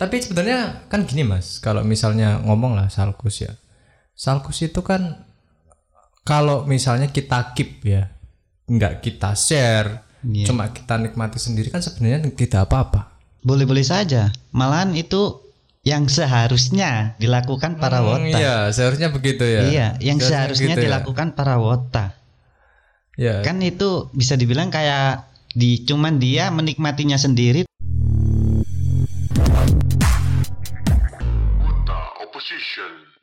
Tapi sebenarnya kan gini mas, kalau misalnya ngomong lah salkus ya, salkus itu kan kalau misalnya kita keep ya, nggak kita share, Iya. cuma kita nikmati sendiri kan sebenarnya tidak apa-apa. Boleh-boleh saja. Malahan itu yang seharusnya dilakukan para Hmm, wota. Iya, seharusnya begitu ya. Iya, yang seharusnya gitu ya. dilakukan para wota. Ya. Kan itu bisa dibilang kayak di cuman dia menikmatinya sendiri Opposition.